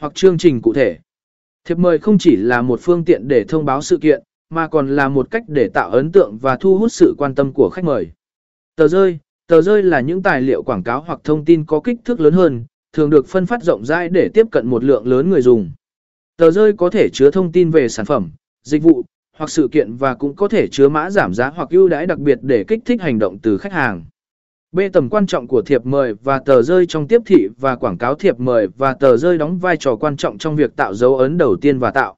hoặc chương trình cụ thể. Thiệp mời không chỉ là một phương tiện để thông báo sự kiện, mà còn là một cách để tạo ấn tượng và thu hút sự quan tâm của khách mời. Tờ rơi, tờ rơi là những tài liệu quảng cáo hoặc thông tin có kích thước lớn hơn, thường được phân phát rộng rãi để tiếp cận một lượng lớn người dùng. Tờ rơi có thể chứa thông tin về sản phẩm, dịch vụ, hoặc sự kiện và cũng có thể chứa mã giảm giá hoặc ưu đãi đặc biệt để kích thích hành động từ khách hàng. B. Tầm quan trọng của thiệp mời và tờ rơi trong tiếp thị và quảng cáo thiệp mời và tờ rơi đóng vai trò quan trọng trong việc tạo dấu ấn đầu tiên và tạo